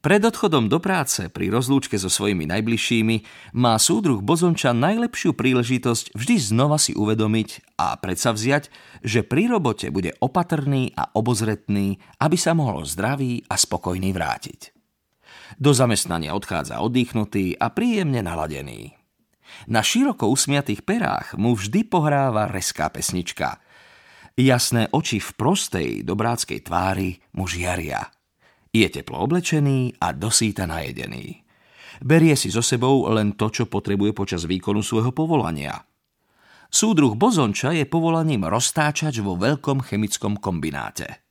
Pred odchodom do práce pri rozlúčke so svojimi najbližšími má súdruh Bozonča najlepšiu príležitosť vždy znova si uvedomiť a predsa vziať, že pri robote bude opatrný a obozretný, aby sa mohol zdravý a spokojný vrátiť. Do zamestnania odchádza oddychnutý a príjemne naladený. Na široko usmiatých perách mu vždy pohráva reská pesnička. Jasné oči v prostej, dobráckej tvári mu žiaria – je teplo oblečený a dosýta najedený. Berie si so sebou len to, čo potrebuje počas výkonu svojho povolania. Súdruh Bozonča je povolaním roztáčač vo veľkom chemickom kombináte.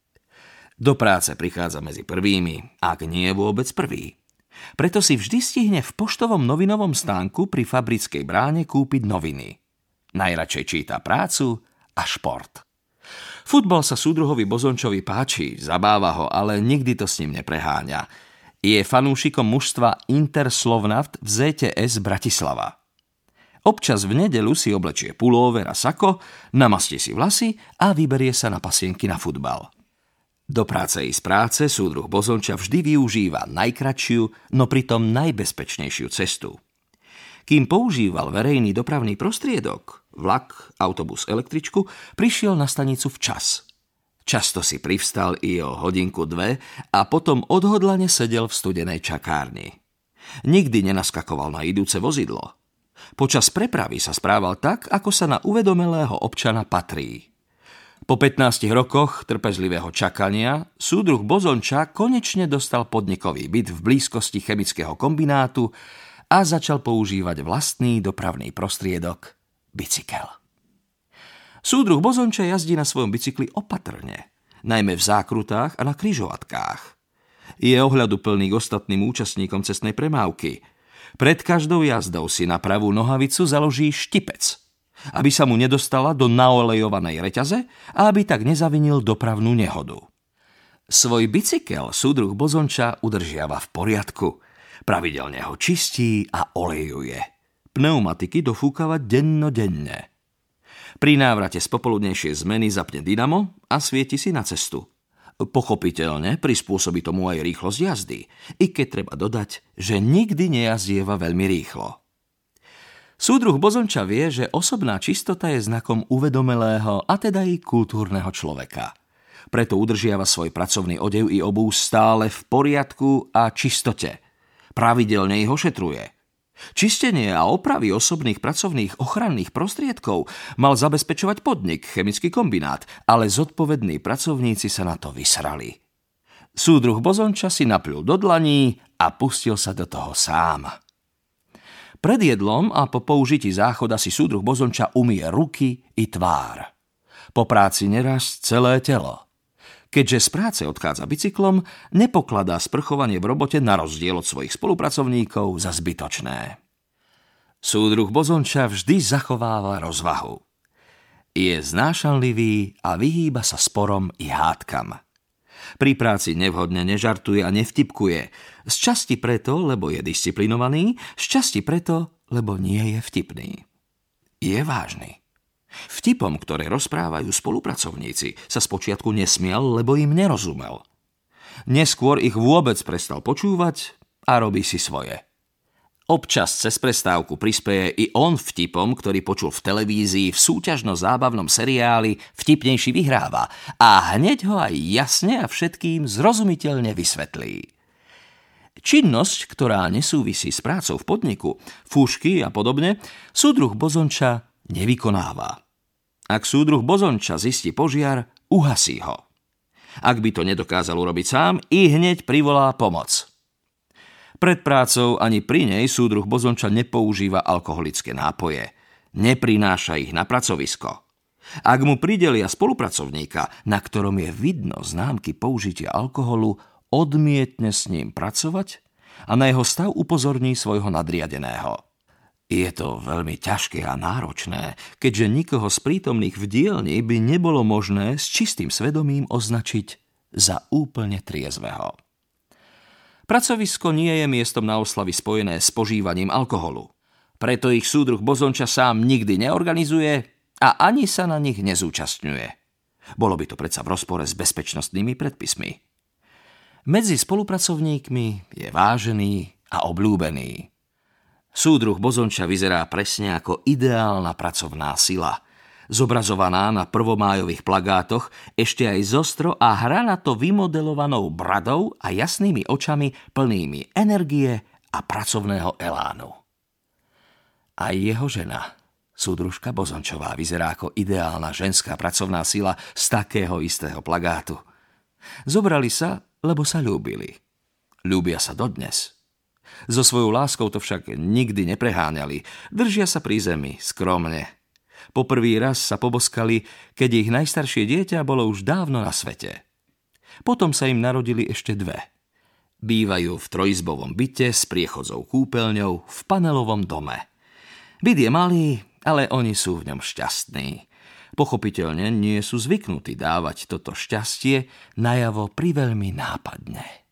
Do práce prichádza medzi prvými, ak nie vôbec prvý. Preto si vždy stihne v poštovom novinovom stánku pri fabrickej bráne kúpiť noviny. Najradšej číta prácu a šport. Futbal sa súdruhovi Bozončovi páči, zabáva ho, ale nikdy to s ním nepreháňa. Je fanúšikom mužstva Interslovnaft v ZTS Bratislava. Občas v nedelu si oblečie pulóver a sako, namastí si vlasy a vyberie sa na pasienky na futbal. Do práce i z práce súdruh Bozonča vždy využíva najkračšiu, no pritom najbezpečnejšiu cestu. Kým používal verejný dopravný prostriedok, vlak, autobus, električku, prišiel na stanicu včas. Často si privstal i o hodinku dve a potom odhodlane sedel v studenej čakárni. Nikdy nenaskakoval na idúce vozidlo. Počas prepravy sa správal tak, ako sa na uvedomelého občana patrí. Po 15 rokoch trpezlivého čakania súdruh Bozonča konečne dostal podnikový byt v blízkosti chemického kombinátu a začal používať vlastný dopravný prostriedok bicykel. Súdruh Bozonča jazdí na svojom bicykli opatrne, najmä v zákrutách a na kryžovatkách. Je ohľadu plný k ostatným účastníkom cestnej premávky. Pred každou jazdou si na pravú nohavicu založí štipec, aby sa mu nedostala do naolejovanej reťaze a aby tak nezavinil dopravnú nehodu. Svoj bicykel súdruh Bozonča udržiava v poriadku. Pravidelne ho čistí a olejuje pneumatiky dofúkavať dennodenne. Pri návrate z popoludnejšej zmeny zapne dynamo a svieti si na cestu. Pochopiteľne prispôsobí tomu aj rýchlosť jazdy, i keď treba dodať, že nikdy nejazdieva veľmi rýchlo. Súdruh Bozonča vie, že osobná čistota je znakom uvedomelého a teda i kultúrneho človeka. Preto udržiava svoj pracovný odev i obú stále v poriadku a čistote. Pravidelne ich ošetruje – Čistenie a opravy osobných pracovných ochranných prostriedkov mal zabezpečovať podnik, chemický kombinát, ale zodpovední pracovníci sa na to vysrali. Súdruh Bozonča si napil do dlaní a pustil sa do toho sám. Pred jedlom a po použití záchoda si súdruh Bozonča umie ruky i tvár. Po práci neraz celé telo – Keďže z práce odchádza bicyklom, nepokladá sprchovanie v robote na rozdiel od svojich spolupracovníkov za zbytočné. Súdruh Bozonča vždy zachováva rozvahu. Je znášanlivý a vyhýba sa sporom i hádkam. Pri práci nevhodne nežartuje a nevtipkuje. Z časti preto, lebo je disciplinovaný, z časti preto, lebo nie je vtipný. Je vážny. Vtipom, ktoré rozprávajú spolupracovníci, sa spočiatku nesmiel, lebo im nerozumel. Neskôr ich vôbec prestal počúvať a robí si svoje. Občas cez prestávku prispieje i on vtipom, ktorý počul v televízii v súťažno-zábavnom seriáli Vtipnejší vyhráva a hneď ho aj jasne a všetkým zrozumiteľne vysvetlí. Činnosť, ktorá nesúvisí s prácou v podniku, fúšky a podobne, súdruh Bozonča nevykonáva. Ak súdruh Bozonča zistí požiar, uhasí ho. Ak by to nedokázal urobiť sám, i hneď privolá pomoc. Pred prácou ani pri nej súdruh Bozonča nepoužíva alkoholické nápoje. Neprináša ich na pracovisko. Ak mu pridelia spolupracovníka, na ktorom je vidno známky použitia alkoholu, odmietne s ním pracovať a na jeho stav upozorní svojho nadriadeného. Je to veľmi ťažké a náročné, keďže nikoho z prítomných v dielni by nebolo možné s čistým svedomím označiť za úplne triezveho. Pracovisko nie je miestom na oslavy spojené s požívaním alkoholu. Preto ich súdruh Bozonča sám nikdy neorganizuje a ani sa na nich nezúčastňuje. Bolo by to predsa v rozpore s bezpečnostnými predpismi. Medzi spolupracovníkmi je vážený a obľúbený. Súdruh Bozonča vyzerá presne ako ideálna pracovná sila. Zobrazovaná na prvomájových plagátoch ešte aj zostro a to vymodelovanou bradou a jasnými očami plnými energie a pracovného elánu. Aj jeho žena, súdružka Bozončová, vyzerá ako ideálna ženská pracovná sila z takého istého plagátu. Zobrali sa, lebo sa ľúbili. Ľúbia sa dodnes. So svojou láskou to však nikdy nepreháňali. Držia sa pri zemi, skromne. Poprvý raz sa poboskali, keď ich najstaršie dieťa bolo už dávno na svete. Potom sa im narodili ešte dve. Bývajú v trojizbovom byte s priechodzou kúpeľňou v panelovom dome. Byt je malý, ale oni sú v ňom šťastní. Pochopiteľne nie sú zvyknutí dávať toto šťastie najavo priveľmi nápadne.